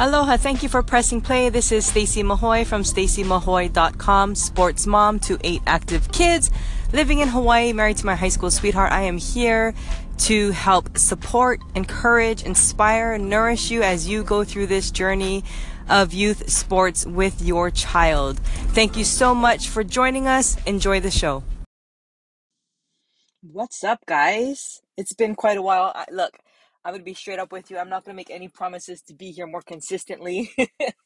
Aloha, thank you for pressing play. This is Stacie Mahoe from staciemahoe.com, sports mom to eight active kids living in Hawaii, married to my high school sweetheart. I am here to help support, encourage, inspire, nourish you as you go through this journey of youth sports with your child. Thank you so much for joining us. Enjoy the show. What's up, guys? It's been quite a while. I, look, I'm going to be straight up with you. I'm not going to make any promises to be here more consistently.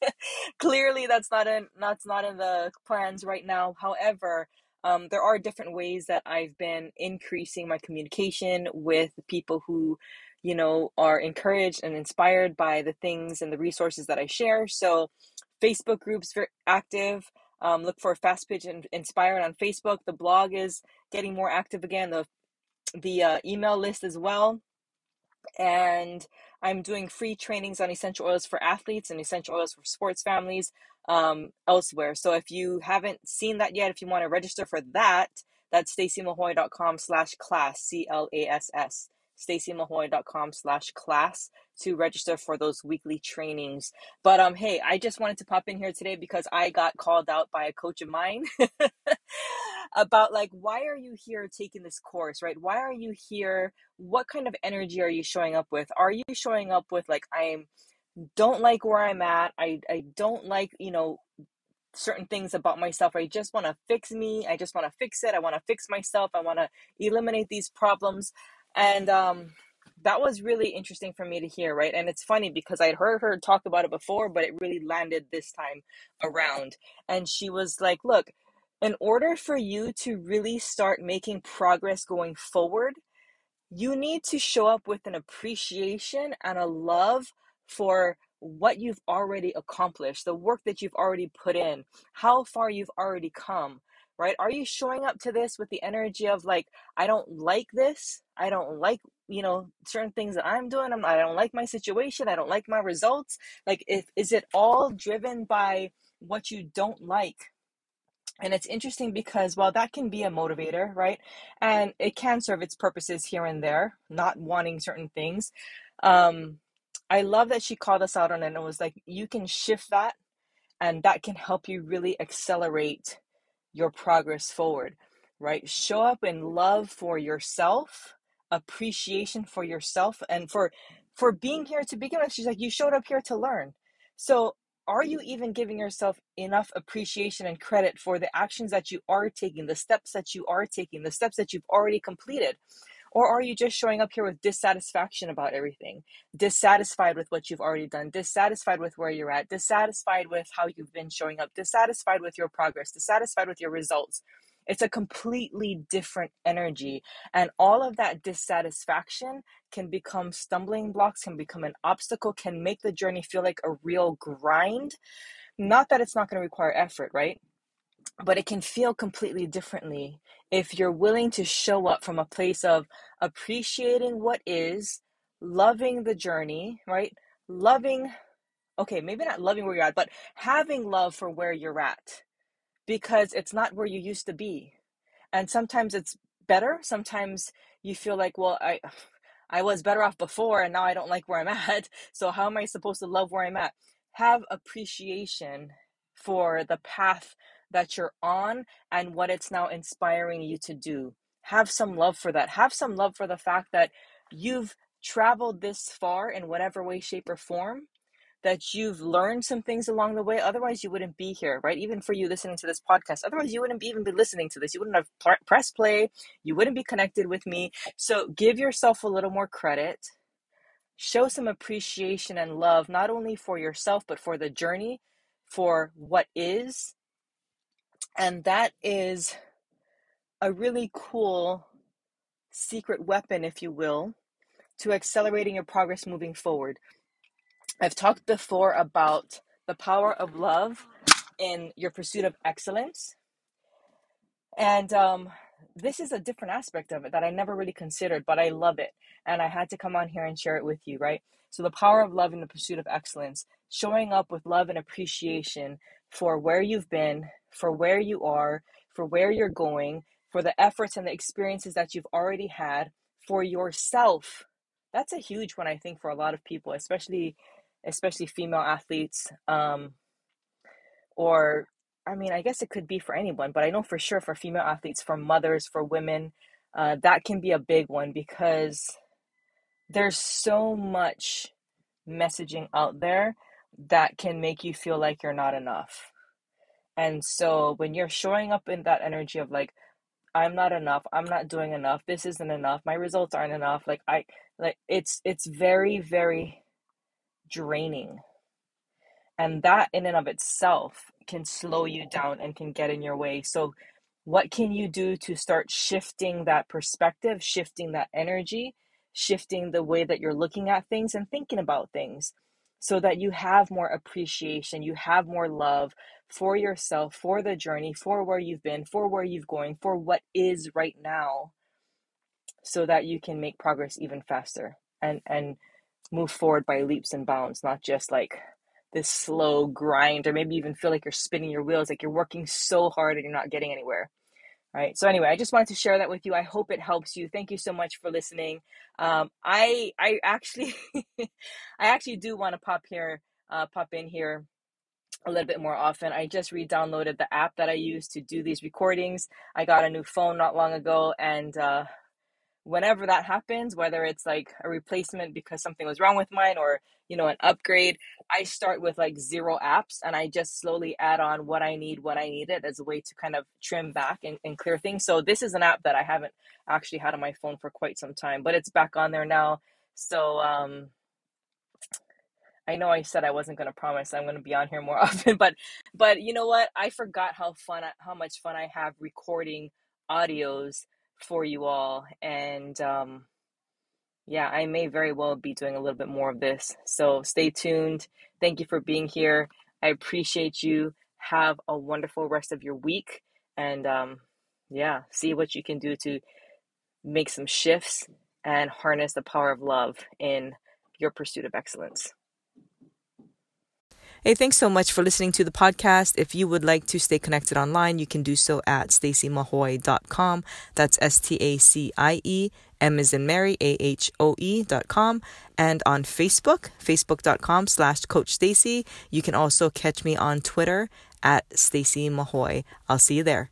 Clearly, that's not in that's not in the plans right now. However, um, there are different ways that I've been increasing my communication with people who, you know, are encouraged and inspired by the things and the resources that I share. So, Facebook groups very active. Um, look for Fast Pitch and Inspired on Facebook. The blog is getting more active again. The the uh, email list as well and I'm doing free trainings on essential oils for athletes and essential oils for sports families um, elsewhere. So if you haven't seen that yet, if you want to register for that, that's staciemahoe.com slash class, C-L-A-S-S, staciemahoe.com slash class to register for those weekly trainings. But um, hey, I just wanted to pop in here today because I got called out by a coach of mine about like, why are you here taking this course, right? Why are you here? What kind of energy are you showing up with? Are you showing up with like, I'm don't like where I'm at. I, I don't like, you know, certain things about myself. I just want to fix me. I just want to fix it. I want to fix myself. I want to eliminate these problems. And um, that was really interesting for me to hear, right? And it's funny because I'd heard her talk about it before, but it really landed this time around. And she was like, look, in order for you to really start making progress going forward, you need to show up with an appreciation and a love for what you've already accomplished, the work that you've already put in, how far you've already come, right? Are you showing up to this with the energy of like, I don't like this, I don't like, you know, certain things that I'm doing, I'm, I don't like my situation, I don't like my results. Like, if is it all driven by what you don't like? And it's interesting because while that can be a motivator, right? And it can serve its purposes here and there, not wanting certain things. Um, I love that she called us out on it and was like, you can shift that and that can help you really accelerate your progress forward, right? Show up in love for yourself, appreciation for yourself, and for for being here to begin with. She's like, you showed up here to learn. So are you even giving yourself enough appreciation and credit for the actions that you are taking, the steps that you are taking, the steps that you've already completed? Or are you just showing up here with dissatisfaction about everything? Dissatisfied with what you've already done, dissatisfied with where you're at, dissatisfied with how you've been showing up, dissatisfied with your progress, dissatisfied with your results. It's a completely different energy. And all of that dissatisfaction can become stumbling blocks, can become an obstacle, can make the journey feel like a real grind. Not that it's not going to require effort, right? but it can feel completely differently if you're willing to show up from a place of appreciating what is, loving the journey, right? Loving, okay, maybe not loving where you're at, but having love for where you're at because it's not where you used to be. And sometimes it's better. Sometimes you feel like, well, I. I was better off before and now I don't like where I'm at. So, how am I supposed to love where I'm at? Have appreciation for the path that you're on and what it's now inspiring you to do. Have some love for that. Have some love for the fact that you've traveled this far in whatever way, shape, or form, that you've learned some things along the way. Otherwise, you wouldn't be here, right? Even for you listening to this podcast. Otherwise, you wouldn't even be listening to this. You wouldn't have pr- pressed play. You wouldn't be connected with me. So give yourself a little more credit. Show some appreciation and love, not only for yourself, but for the journey, for what is, and that is a really cool secret weapon, if you will, to accelerating your progress moving forward. I've talked before about the power of love in your pursuit of excellence. And um, this is a different aspect of it that I never really considered, but I love it. And I had to come on here and share it with you, right? So, the power of love in the pursuit of excellence, showing up with love and appreciation for where you've been, for where you are, for where you're going, for the efforts and the experiences that you've already had, for yourself. That's a huge one, I think, for a lot of people, especially especially female athletes, um, or I mean, I guess it could be for anyone, but I know for sure for female athletes, for mothers, for women, uh, that can be a big one because there's so much messaging out there that can make you feel like you're not enough. And so when you're showing up in that energy of like, I'm not enough, I'm not doing enough, this isn't enough, my results aren't enough, like I like it's it's very, very draining. And that in and of itself can slow you down and can get in your way. So what can you do to start shifting that perspective, shifting that energy, shifting the way that you're looking at things and thinking about things so that you have more appreciation, you have more love for yourself, for the journey, for where you've been, for where you've going, for what is right now so that you can make progress even faster and and move forward by leaps and bounds, not just like this slow grind or maybe even feel like you're spinning your wheels like you're working so hard and you're not getting anywhere right? So anyway i just wanted to share that with you. I hope it helps you. Thank you so much for listening. Um, i i actually i actually do want to pop here uh, pop in here a little bit more often. I just re-downloaded the app that i use to do these recordings. I got a new phone not long ago and uh, whenever that happens, whether it's like a replacement because something was wrong with mine or, you know, an upgrade, I start with like zero apps and I just slowly add on what I need, what I need it as a way to kind of trim back and, and clear things. So this is an app that I haven't actually had on my phone for quite some time, but it's back on there now. So, um, I know I said I wasn't going to promise I'm going to be on here more often, but but you know what? I forgot how fun how much fun I have recording audios for you all. And um, yeah, I may very well be doing a little bit more of this. So stay tuned. Thank you for being here. I appreciate you. Have a wonderful rest of your week. And um, yeah, see what you can do to make some shifts and harness the power of love in your pursuit of excellence. Hey, thanks so much for listening to the podcast. If you would like to stay connected online, you can do so at staciemahoe.com. That's S T A C I E, M is in Mary, A H O E.com. And on Facebook, facebook.com slash Coach Stacie. You can also catch me on Twitter at Stacie Mahoe. I'll see you there.